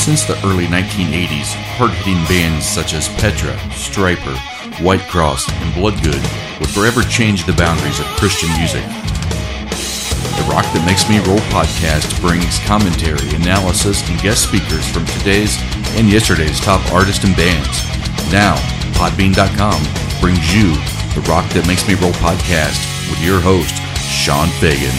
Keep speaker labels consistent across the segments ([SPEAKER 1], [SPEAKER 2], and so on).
[SPEAKER 1] Since the early 1980s, hard hitting bands such as Petra, Stryper, White Cross, and Bloodgood would forever change the boundaries of Christian music. The Rock That Makes Me Roll podcast brings commentary, analysis, and guest speakers from today's and yesterday's top artists and bands. Now, Podbean.com brings you the Rock That Makes Me Roll podcast with your host, Sean Fagan.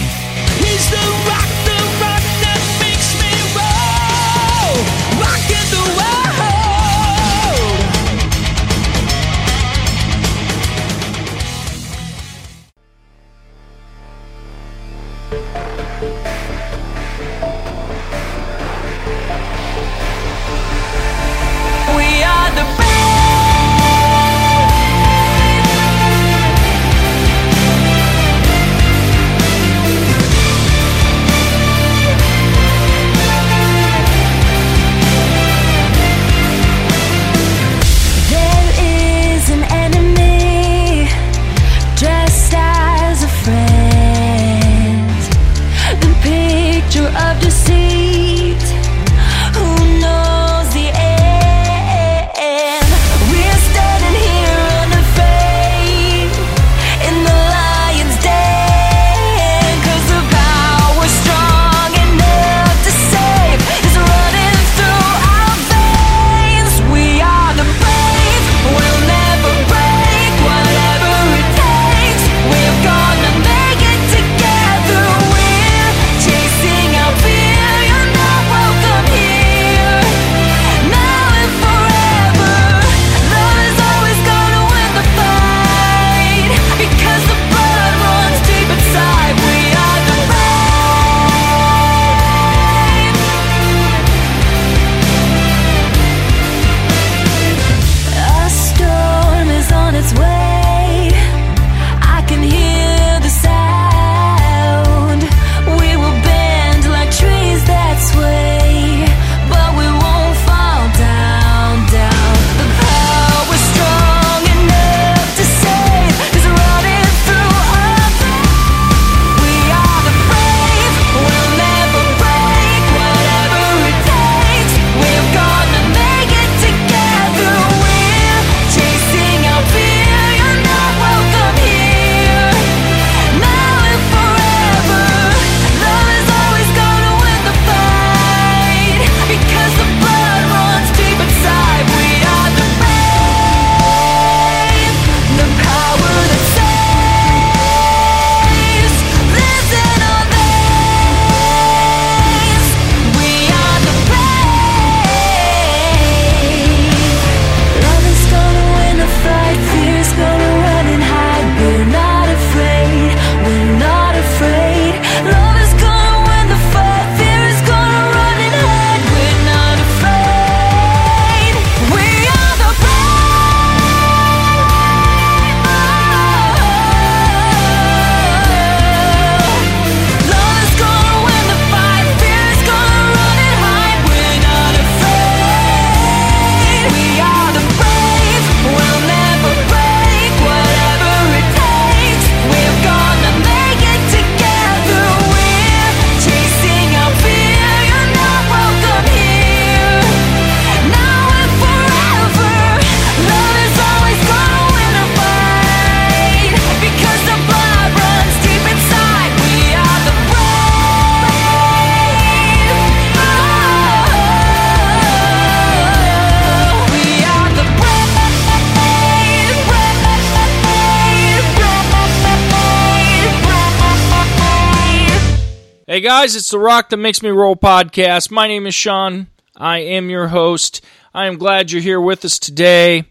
[SPEAKER 2] Guys, it's the Rock That Makes Me Roll podcast. My name is Sean. I am your host. I am glad you're here with us today.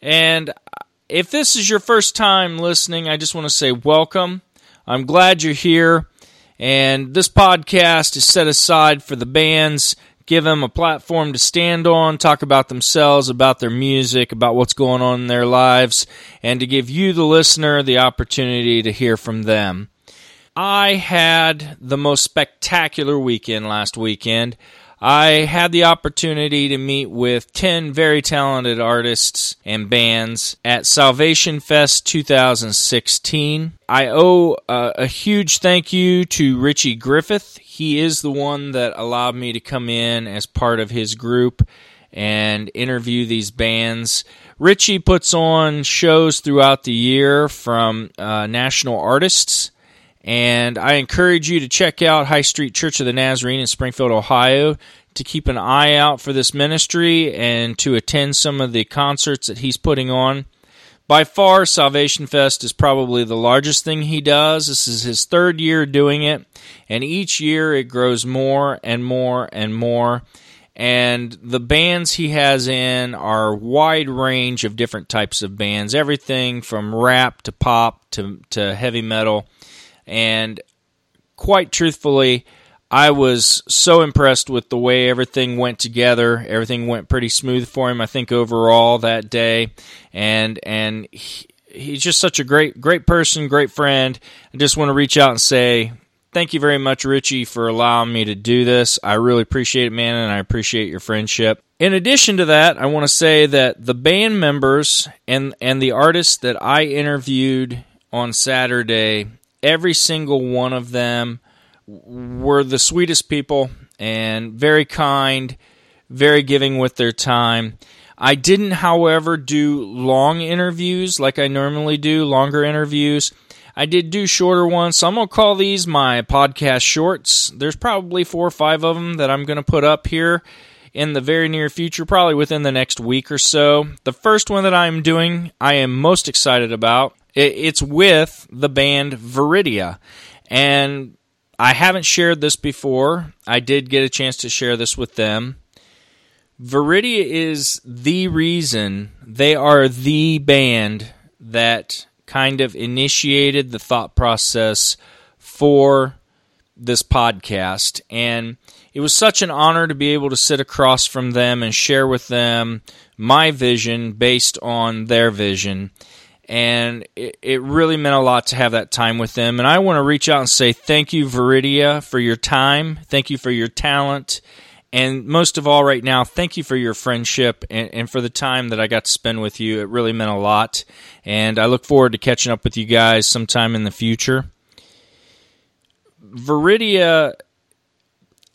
[SPEAKER 2] And if this is your first time listening, I just want to say welcome. I'm glad you're here. And this podcast is set aside for the bands, give them a platform to stand on, talk about themselves, about their music, about what's going on in their lives, and to give you, the listener, the opportunity to hear from them. I had the most spectacular weekend last weekend. I had the opportunity to meet with 10 very talented artists and bands at Salvation Fest 2016. I owe uh, a huge thank you to Richie Griffith. He is the one that allowed me to come in as part of his group and interview these bands. Richie puts on shows throughout the year from uh, national artists and I encourage you to check out High Street Church of the Nazarene in Springfield, Ohio, to keep an eye out for this ministry and to attend some of the concerts that he's putting on. By far, Salvation Fest is probably the largest thing he does. This is his third year doing it, and each year it grows more and more and more. And the bands he has in are wide range of different types of bands, everything from rap to pop to, to heavy metal and quite truthfully, I was so impressed with the way everything went together. Everything went pretty smooth for him, I think, overall that day. And and he, he's just such a great great person, great friend. I just want to reach out and say thank you very much, Richie, for allowing me to do this. I really appreciate it, man, and I appreciate your friendship. In addition to that, I want to say that the band members and and the artists that I interviewed on Saturday every single one of them were the sweetest people and very kind, very giving with their time. I didn't, however, do long interviews like I normally do, longer interviews. I did do shorter ones, so I'm going to call these my podcast shorts. There's probably four or five of them that I'm going to put up here in the very near future, probably within the next week or so. The first one that I'm doing, I am most excited about. It's with the band Veridia. And I haven't shared this before. I did get a chance to share this with them. Veridia is the reason, they are the band that kind of initiated the thought process for this podcast. And it was such an honor to be able to sit across from them and share with them my vision based on their vision and it, it, really meant a lot to have that time with them. And I want to reach out and say thank you, Veridia, for your time. Thank you for your talent. And most of all, right now, thank you for your friendship and, and for the time that I got to spend with you. It really meant a lot. And I look forward to catching up with you guys sometime in the future. Veridia,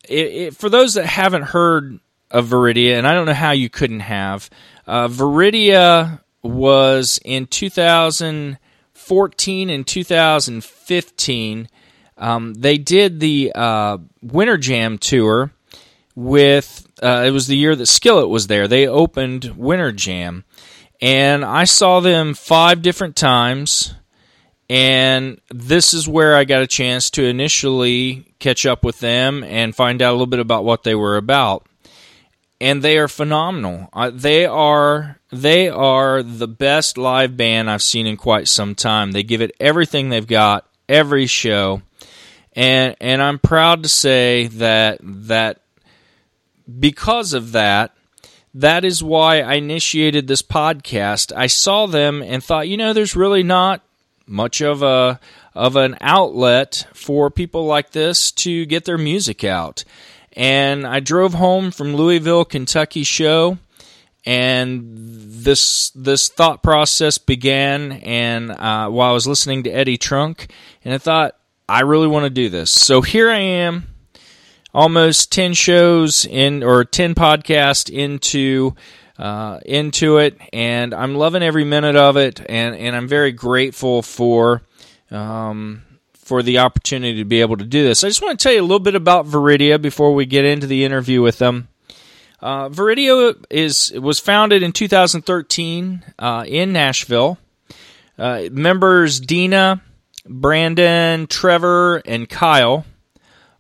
[SPEAKER 2] it, it, for those that haven't heard of Veridia, and I don't know how you couldn't have, uh, was in 2014 and 2015. Um, they did the uh, Winter Jam tour with. Uh, it was the year that Skillet was there. They opened Winter Jam, and I saw them five different times. And this is where I got a chance to initially catch up with them and find out a little bit about what they were about and they are phenomenal. Uh, they are they are the best live band I've seen in quite some time. They give it everything they've got, every show, and and I'm proud to say that that because of that. That is why I initiated this podcast. I saw them and thought, you know, there's really not much of a of an outlet for people like this to get their music out and I drove home from Louisville, Kentucky show, and this this thought process began. And uh, while I was listening to Eddie Trunk, and I thought I really want to do this. So here I am, almost ten shows in or ten podcasts into. Uh, into it, and I'm loving every minute of it, and, and I'm very grateful for um, for the opportunity to be able to do this. I just want to tell you a little bit about Veridia before we get into the interview with them. Uh, is was founded in 2013 uh, in Nashville. Uh, members Dina, Brandon, Trevor, and Kyle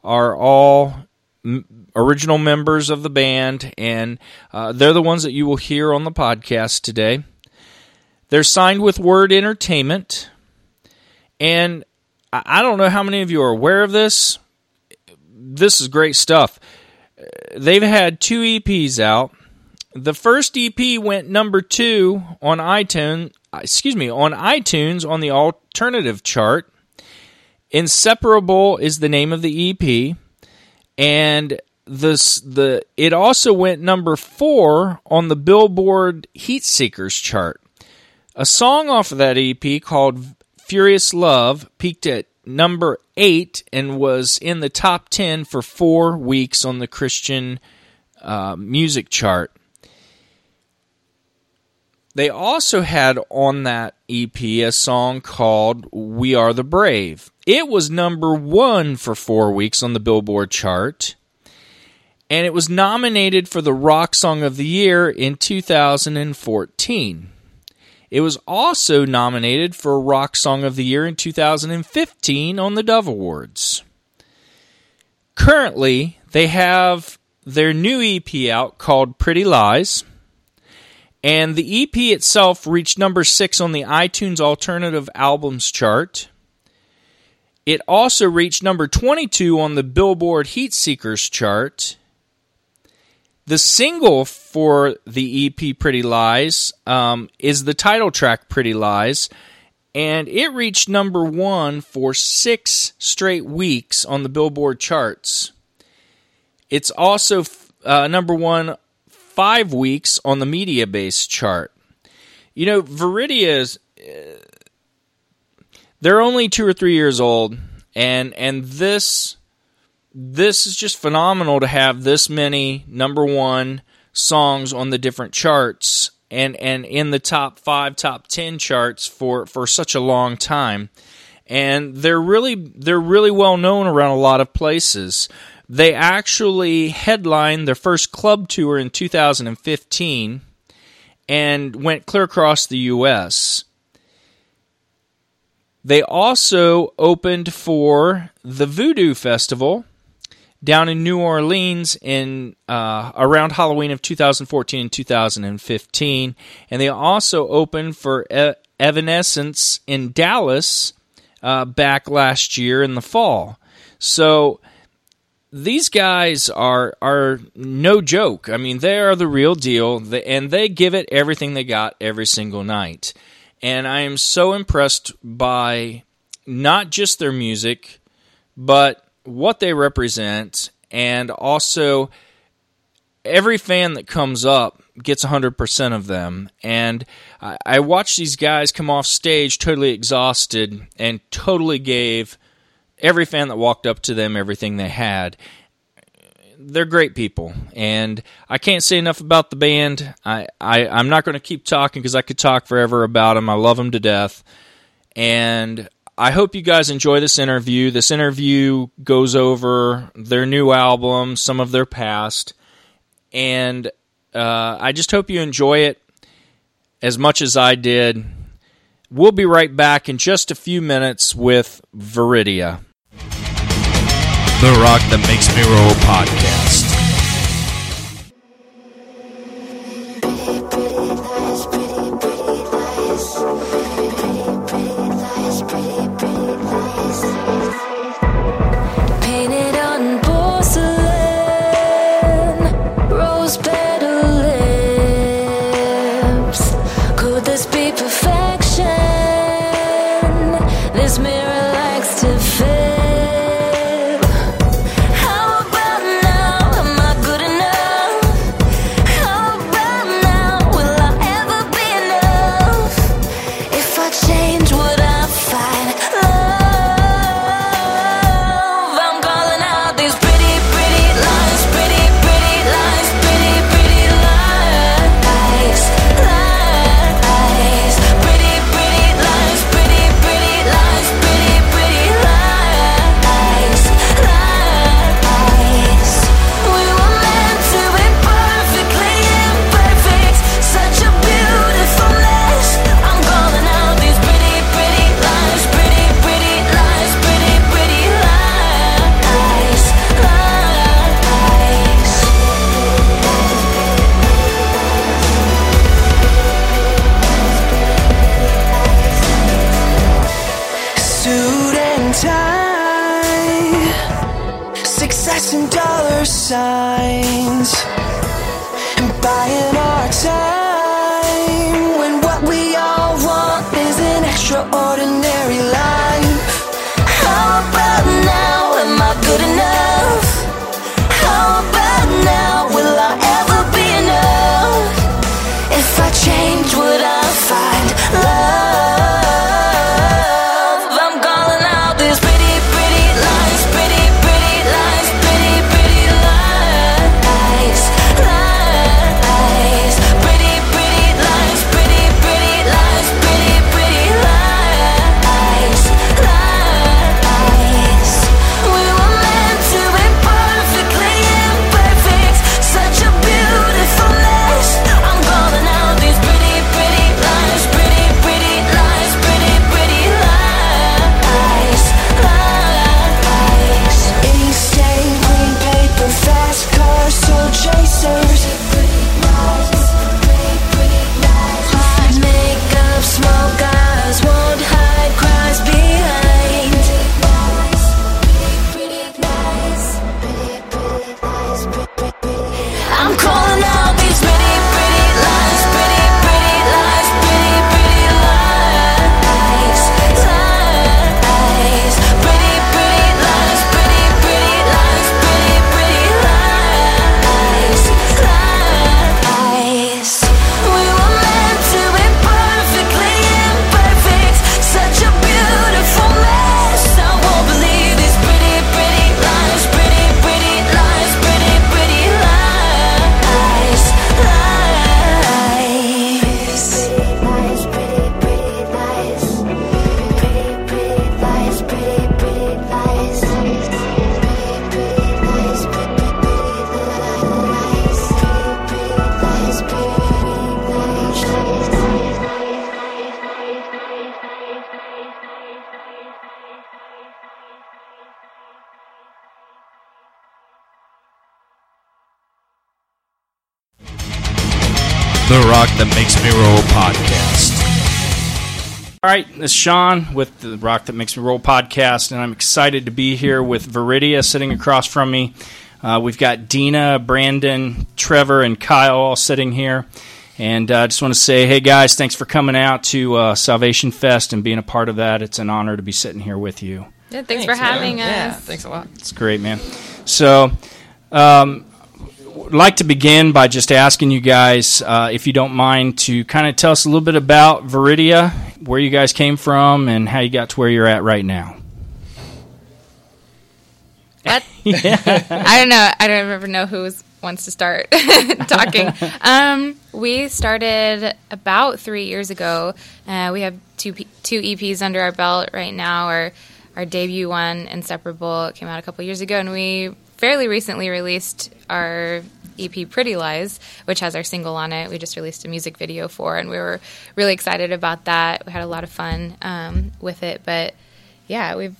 [SPEAKER 2] are all m- original members of the band, and uh, they're the ones that you will hear on the podcast today. They're signed with Word Entertainment, and I don't know how many of you are aware of this. This is great stuff. They've had two EPs out. The first EP went number two on iTunes. Excuse me, on iTunes on the alternative chart. Inseparable is the name of the EP, and this the it also went number four on the Billboard Heatseekers chart. A song off of that EP called "Furious Love" peaked at number eight and was in the top ten for four weeks on the Christian uh, music chart. They also had on that EP a song called We Are the Brave. It was number one for four weeks on the Billboard chart, and it was nominated for the Rock Song of the Year in 2014. It was also nominated for Rock Song of the Year in 2015 on the Dove Awards. Currently, they have their new EP out called Pretty Lies. And the EP itself reached number six on the iTunes Alternative Albums chart. It also reached number 22 on the Billboard Heatseekers chart. The single for the EP Pretty Lies um, is the title track Pretty Lies, and it reached number one for six straight weeks on the Billboard charts. It's also uh, number one five weeks on the media based chart. You know, Veridia is. Uh, they're only two or three years old, and and this this is just phenomenal to have this many number one songs on the different charts and and in the top five, top ten charts for for such a long time. And they're really they're really well known around a lot of places. They actually headlined their first club tour in 2015 and went clear across the U.S. They also opened for the Voodoo Festival down in New Orleans in uh, around Halloween of 2014 and 2015, and they also opened for e- Evanescence in Dallas uh, back last year in the fall. So these guys are are no joke. I mean, they are the real deal, and they give it everything they got every single night. And I am so impressed by not just their music, but what they represent, and also every fan that comes up gets 100% of them. And I, I watch these guys come off stage totally exhausted and totally gave every fan that walked up to them everything they had. They're great people, and I can't say enough about the band. I, I I'm not going to keep talking because I could talk forever about them. I love them to death, and I hope you guys enjoy this interview. This interview goes over their new album, some of their past, and uh, I just hope you enjoy it as much as I did. We'll be right back in just a few minutes with Veridia.
[SPEAKER 1] The Rock That Makes Me Roll podcast.
[SPEAKER 2] The Rock That Makes Me Roll podcast. All right, this is Sean with the Rock That Makes Me Roll podcast, and I'm excited to be here with Veridia sitting across from me. Uh, we've got Dina, Brandon, Trevor, and Kyle all sitting here. And I uh, just want to say, hey guys, thanks for coming out to uh, Salvation Fest and being a part of that. It's an honor to be sitting here with you.
[SPEAKER 3] Yeah, thanks, for having us.
[SPEAKER 4] Yeah, thanks a lot.
[SPEAKER 2] It's great, man. So, um, would like to begin by just asking you guys, uh, if you don't mind, to kind of tell us a little bit about Veridia, where you guys came from, and how you got to where you're at right now.
[SPEAKER 3] What? I don't know. I don't ever know who wants to start talking. Um, we started about three years ago. Uh, we have two two EPs under our belt right now. Our our debut one, Inseparable, came out a couple years ago, and we fairly recently released our EP Pretty Lies, which has our single on it. We just released a music video for, and we were really excited about that. We had a lot of fun um, with it, but yeah, we've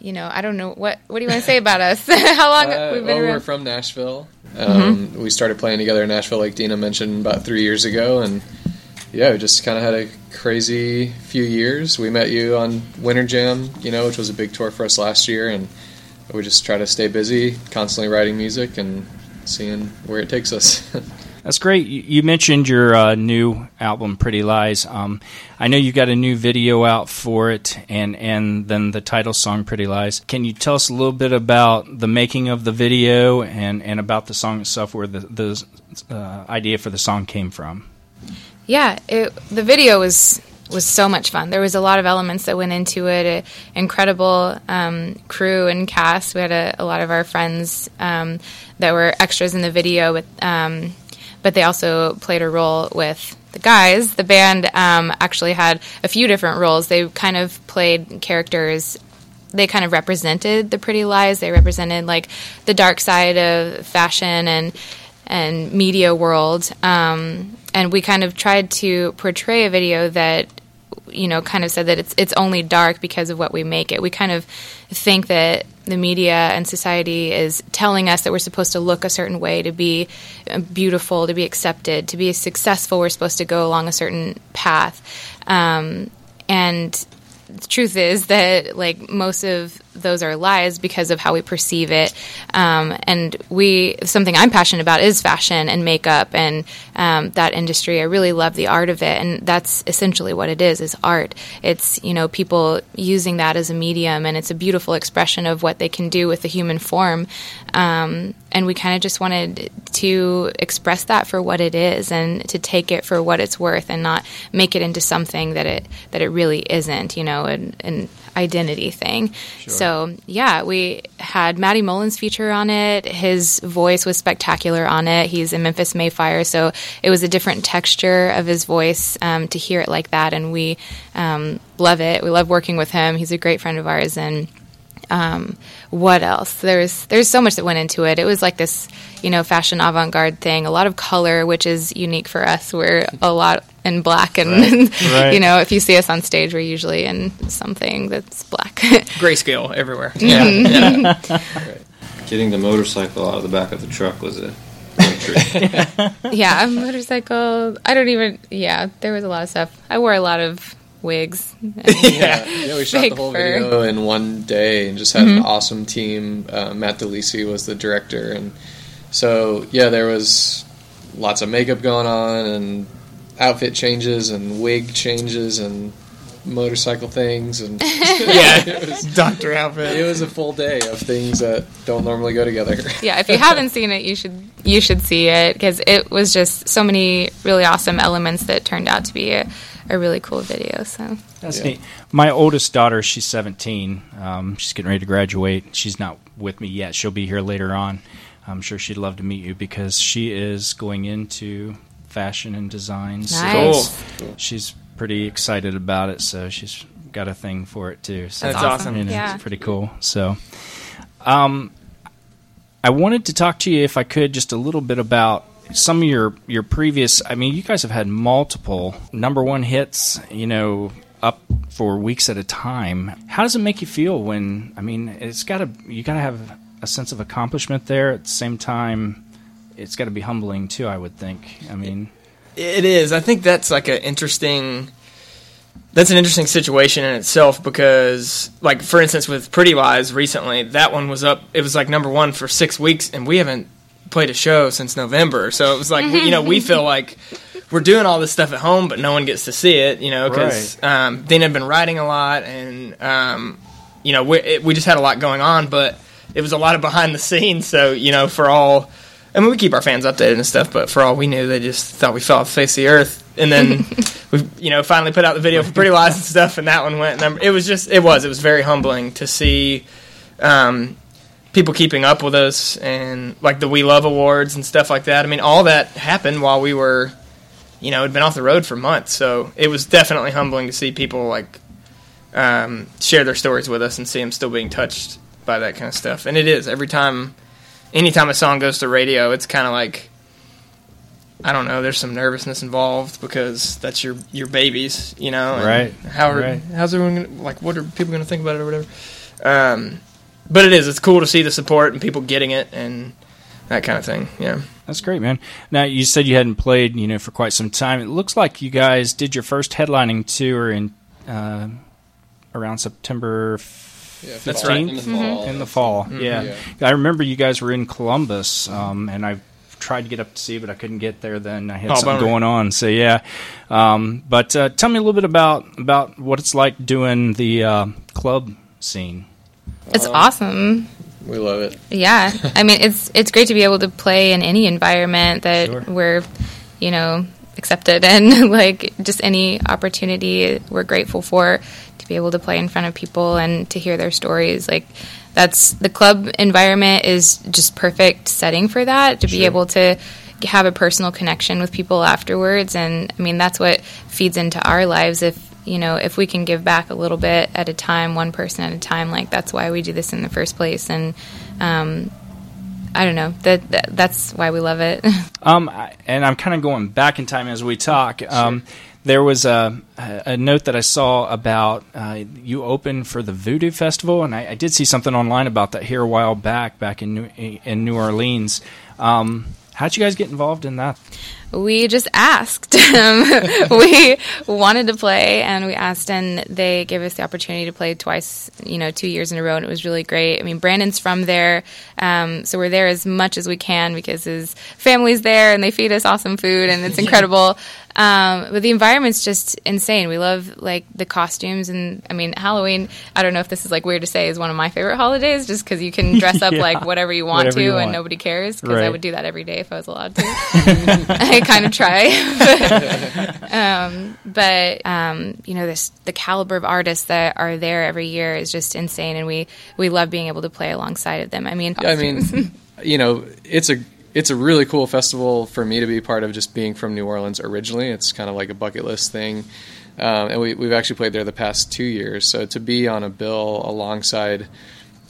[SPEAKER 3] you know, I don't know what what do you want to say about us? How long
[SPEAKER 4] Uh,
[SPEAKER 3] we've been
[SPEAKER 4] well, we're from Nashville. Um, We started playing together in Nashville, like Dina mentioned, about three years ago, and yeah, we just kind of had a crazy few years. We met you on Winter Jam, you know, which was a big tour for us last year, and we just try to stay busy, constantly writing music and seeing where it takes us.
[SPEAKER 2] That's great. You, you mentioned your uh, new album, Pretty Lies. Um, I know you got a new video out for it, and and then the title song, Pretty Lies. Can you tell us a little bit about the making of the video and, and about the song itself, where the the uh, idea for the song came from?
[SPEAKER 3] Yeah, it, the video was was so much fun. There was a lot of elements that went into it. Incredible um, crew and cast. We had a, a lot of our friends um, that were extras in the video, but um, but they also played a role with the guys. The band um, actually had a few different roles. They kind of played characters they kind of represented the pretty lies. They represented like the dark side of fashion and and media world. Um, and we kind of tried to portray a video that you know kind of said that it's it's only dark because of what we make it. We kind of think that the media and society is telling us that we're supposed to look a certain way to be uh, beautiful, to be accepted, to be successful. We're supposed to go along a certain path, um, and the truth is that like most of those are lies because of how we perceive it. Um, and we something i'm passionate about is fashion and makeup and um, that industry. I really love the art of it. And that's essentially what it is is art. It's you know people using that as a medium and it's a beautiful expression of what they can do with the human form. Um, and we kind of just wanted to express that for what it is and to take it for what it's worth and not make it into something that it that it really isn't you know and, an identity thing. So yeah we had Matty Mullins feature on it. His voice was spectacular on it. He's in Memphis May Fire so it was a different texture of his voice um, to hear it like that and we um, love it. We love working with him. He's a great friend of ours and um, what else? There's there's so much that went into it. It was like this, you know, fashion avant-garde thing. A lot of color, which is unique for us. We're a lot in black, and
[SPEAKER 2] Right.
[SPEAKER 3] you know, if you see us on stage, we're usually in something that's black.
[SPEAKER 4] Grayscale everywhere.
[SPEAKER 3] Yeah.
[SPEAKER 5] Getting the motorcycle out of the back of the truck was a great treat.
[SPEAKER 3] yeah, a motorcycle. I don't even. Yeah, there was a lot of stuff. I wore a lot of wigs.
[SPEAKER 4] yeah, yeah. We shot the whole
[SPEAKER 3] fur. Mm-hmm.
[SPEAKER 4] video in one day and just had an awesome team. Uh, Matt DeLisi was the director, and so yeah, there was lots of makeup going on and outfit changes and wig changes and motorcycle things and
[SPEAKER 6] Yeah,
[SPEAKER 4] it was
[SPEAKER 6] doctor outfit.
[SPEAKER 4] it was a full day of things that don't normally go together.
[SPEAKER 3] yeah, if you haven't seen it, you should you should see it because it was just so many really awesome elements that turned out to be a, a really cool video. So
[SPEAKER 2] That's
[SPEAKER 4] Yeah.
[SPEAKER 2] neat. My oldest daughter, she's 17. Um, she's getting ready to graduate. She's not with me yet. She'll be here later on. I'm sure she'd love to meet you because she is going into fashion and design. So
[SPEAKER 3] Nice.
[SPEAKER 2] she's pretty excited about it. So she's got a thing for it too. So
[SPEAKER 6] That's awesome.
[SPEAKER 2] you know,
[SPEAKER 3] Yeah.
[SPEAKER 2] it's pretty cool. So, um, I wanted to talk to you, if I could, just a little bit about some of your your previous. I mean, you guys have had multiple number one hits. You know, up for weeks at a time. How does it make you feel when? I mean, it's got to you got to have a sense of accomplishment there. At the same time, it's got to be humbling too. I would think. I mean,
[SPEAKER 6] It is. I think that's like an interesting. That's an interesting situation in itself because, like, for instance, with Pretty Lies recently, that one was up. It was like number one for six weeks, and we haven't played a show since November. So it was like, you know, we feel like we're doing all this stuff at home, but no one gets to see it, you know, because um, Dana had been writing a lot, and um, you know, we it, we just had a lot going on, but it was a lot of behind the scenes. So you know, for all, I mean, we keep our fans updated and stuff, but for all we knew, they just thought we fell off the face of the earth. And then we, you know, finally put out the video for Pretty Lies and stuff, and that one went. Number, it was just, it was, it was very humbling to see. Um, people keeping up with us and like the We Love Awards and stuff like that. I mean, all that happened while we were, you know, had been off the road for months. So it was definitely humbling to see people like um, share their stories with us and see them still being touched by that kind of stuff. And it is every time, anytime a song goes to radio, it's kind of like. I don't know. There's some nervousness involved because that's your your babies, you know.
[SPEAKER 2] Right,
[SPEAKER 6] How are,
[SPEAKER 2] right.
[SPEAKER 6] how's everyone gonna, like? What are people going to think about it or whatever? Um, but it is. It's cool to see the support and people getting it and that kind of thing. Yeah.
[SPEAKER 2] That's great, man. Now you said you hadn't played, you know, for quite some time. It looks like you guys did your first headlining tour in uh, around September
[SPEAKER 4] Yeah,
[SPEAKER 6] That's
[SPEAKER 4] fall.
[SPEAKER 6] right.
[SPEAKER 5] In the fall.
[SPEAKER 2] in the fall. Yeah.
[SPEAKER 4] Yeah.
[SPEAKER 2] I remember you guys were in Columbus, um, and I tried to get up to see, but I couldn't get there. Then I had
[SPEAKER 6] Oh,
[SPEAKER 2] something going on. So yeah. Um, but uh, tell me a little bit about about what it's like doing the uh, club scene.
[SPEAKER 3] It's awesome.
[SPEAKER 4] We love it.
[SPEAKER 3] Yeah, I mean it's it's great to be able to play in any environment that
[SPEAKER 2] Sure.
[SPEAKER 3] we're, you know, accepted and like just any opportunity we're grateful for to be able to play in front of people and to hear their stories. Like that's the club environment is just perfect setting for that to be able to have a personal connection with people afterwards and I mean that's what feeds into our lives if you know if we can give back a little bit at a time one person at a time like that's why we do this in the first place and um, I don't know that, that that's why we love it.
[SPEAKER 2] Um, and I'm kind of going back in time as we talk. Um, there was a, a note that I saw about uh, you open for the Voodoo Festival, and I, I did see something online about that here a while back, back in New, in New Orleans. Um, how'd you guys get involved in that?
[SPEAKER 3] we just asked. Um, we wanted to play, and we asked, and they gave us the opportunity to play twice. You know, two years in a row, and it was really great. I mean, Brandon's from there, um, so we're there as much as we can because his family's there, and they feed us awesome food, and it's incredible. Um, but the environment's just insane. We love like the costumes, and I mean, Halloween. I don't know if this is like weird to say is one of my favorite holidays, just because you can dress up
[SPEAKER 2] Yeah.
[SPEAKER 3] like whatever you want
[SPEAKER 2] Whatever
[SPEAKER 3] to,
[SPEAKER 2] you want.
[SPEAKER 3] and nobody cares. Because I would do that every day if I was allowed to. I kind of try. um, but um, you know, this the caliber of artists that are there every year is just insane, and we we love being able to play alongside of them. I mean,
[SPEAKER 4] Yeah, I mean, you know, it's a it's a really cool festival for me to be part of. Just being from New Orleans originally, it's kind of like a bucket list thing. Um, and we, we've actually played there the past two years. So to be on a bill alongside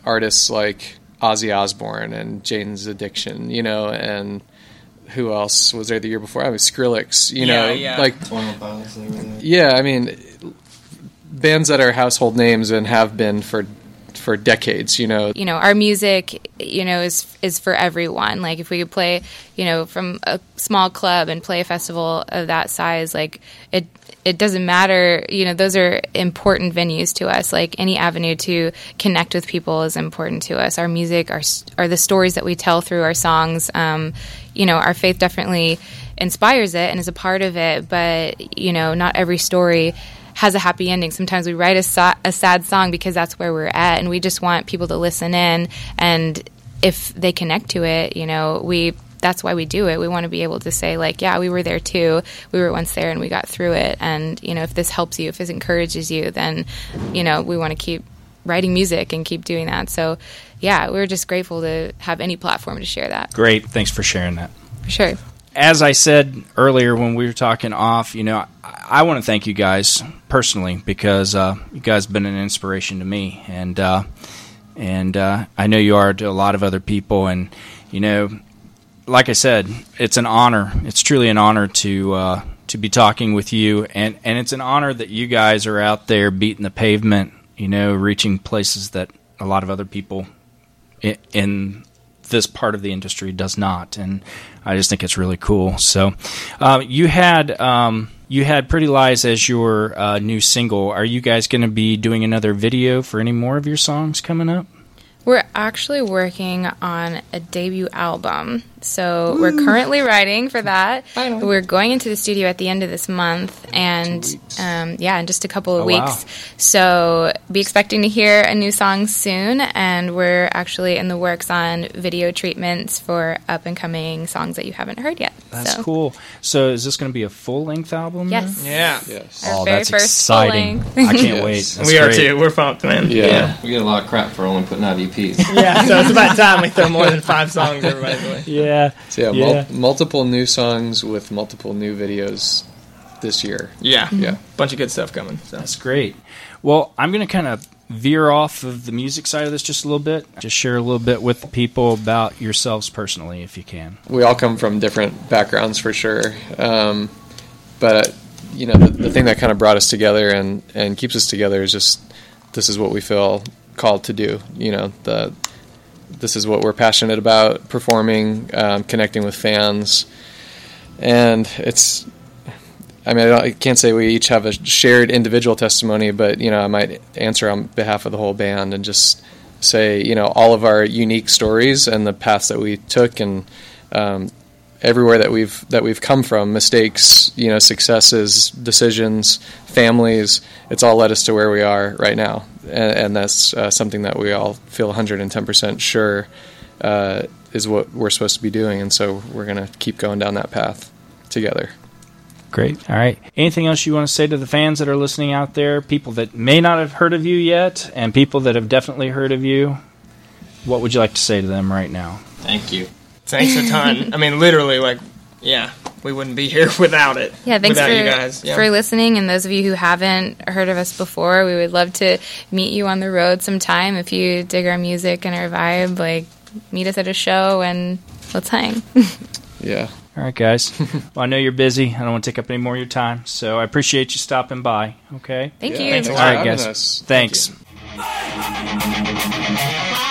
[SPEAKER 4] artists like Ozzy Osbourne and Jane's Addiction, you know, and who else was there the year before? I mean, Skrillex, you know,
[SPEAKER 6] Yeah, yeah.
[SPEAKER 4] like
[SPEAKER 5] Twenty One Pilots, they were there.
[SPEAKER 4] yeah, I mean, bands that are household names and have been for for decades, you know.
[SPEAKER 3] you know, our music, you know, is is for everyone. Like if we could play, you know, from a small club and play a festival of that size, like it it doesn't matter, you know, those are important venues to us. Like any avenue to connect with people is important to us. Our music, our are the stories that we tell through our songs. Um, you know, our faith definitely inspires it and is a part of it, but you know, not every story has a happy ending. Sometimes we write a, so- a sad song because that's where we're at, and we just want people to listen in. And if they connect to it, you know, we that's why we do it. We want to be able to say like, yeah, we were there too. We were once there and we got through it. And you know, if this helps you, if this encourages you, then you know, we want to keep writing music and keep doing that. So, yeah, we're just grateful to have any platform to share that.
[SPEAKER 2] Great, thanks for sharing that.
[SPEAKER 3] For sure.
[SPEAKER 2] As I said earlier when we were talking off, you know, I, I want to thank you guys personally because uh, you guys have been an inspiration to me, and uh, and uh, I know you are to a lot of other people, and you know, like I said, it's an honor. It's truly an honor to uh, to be talking with you, and and it's an honor that you guys are out there beating the pavement, you know, reaching places that a lot of other people in, in this part of the industry does not, and I just think it's really cool. So, uh, you had um, you had "Pretty Lies" as your uh, new single. Are you guys going to be doing another video for any more of your songs coming up?
[SPEAKER 3] We're actually working on a debut album. So we're currently writing for that. We're going into the studio at the end of this month and um, yeah, in just a couple of
[SPEAKER 2] Oh,
[SPEAKER 3] weeks.
[SPEAKER 2] wow.
[SPEAKER 3] So be expecting to hear a new song soon and we're actually in the works on video treatments for up and coming songs that you haven't heard yet.
[SPEAKER 2] That's
[SPEAKER 3] so.
[SPEAKER 2] cool. So, is this going to be a full length album? then?
[SPEAKER 3] Yes.
[SPEAKER 6] Yeah.
[SPEAKER 4] Yes.
[SPEAKER 3] Our
[SPEAKER 2] Oh,
[SPEAKER 3] very
[SPEAKER 2] that's
[SPEAKER 3] first
[SPEAKER 2] exciting! I can't wait. That's
[SPEAKER 6] we are too. We're pumped, man.
[SPEAKER 4] Yeah.
[SPEAKER 5] We get a lot of crap for only putting out E EPs.
[SPEAKER 6] Yeah, so it's about time we throw more than five songs everybody's way.
[SPEAKER 2] Yeah.
[SPEAKER 4] So yeah,
[SPEAKER 2] Yeah.
[SPEAKER 4] Mul- multiple new songs with multiple new videos this year.
[SPEAKER 6] Yeah.
[SPEAKER 4] Yeah.
[SPEAKER 6] Bunch of good stuff coming. So.
[SPEAKER 2] That's great. Well, I'm going to kind of veer off of the music side of this just a little bit. Just share a little bit with the people about yourselves personally, if you can.
[SPEAKER 4] we all come from different backgrounds for sure. Um, but you know, the, the thing that kind of brought us together and and keeps us together is just this is what we feel called to do. You know, the this is what we're passionate about: performing, um, connecting with fans, and it's. I mean, I, I can't say we each have a shared individual testimony, but you know, I might answer on behalf of the whole band and just say, you know, all of our unique stories and the paths that we took, and um, everywhere that we've that we've come from, mistakes, you know, successes, decisions, families. It's all led us to where we are right now, and, and that's uh, something that we all feel 110 percent sure uh, is what we're supposed to be doing, and so we're gonna keep going down that path together.
[SPEAKER 2] Great. All right. Anything else you want to say to the fans that are listening out there? People that may not have heard of you yet, and people that have definitely heard of you. What would you like to say to them right now?
[SPEAKER 5] Thank you.
[SPEAKER 6] Thanks a ton. I mean, literally, like, yeah, we wouldn't be here without it.
[SPEAKER 3] Yeah, thanks for,
[SPEAKER 6] you guys. Yeah.
[SPEAKER 3] for listening. And those of you who haven't heard of us before, we would love to meet you on the road sometime. If you dig our music and our vibe, like meet us at a show and let's hang.
[SPEAKER 4] Yeah.
[SPEAKER 2] All right, guys. well, I know you're busy. I don't want to take up any more of your time, so I appreciate you stopping by. Okay.
[SPEAKER 3] Thank
[SPEAKER 4] Yeah,
[SPEAKER 3] you.
[SPEAKER 4] thanks
[SPEAKER 2] All
[SPEAKER 4] for
[SPEAKER 2] right,
[SPEAKER 4] having
[SPEAKER 2] guys.
[SPEAKER 4] us. Thank
[SPEAKER 2] Thanks.
[SPEAKER 4] you.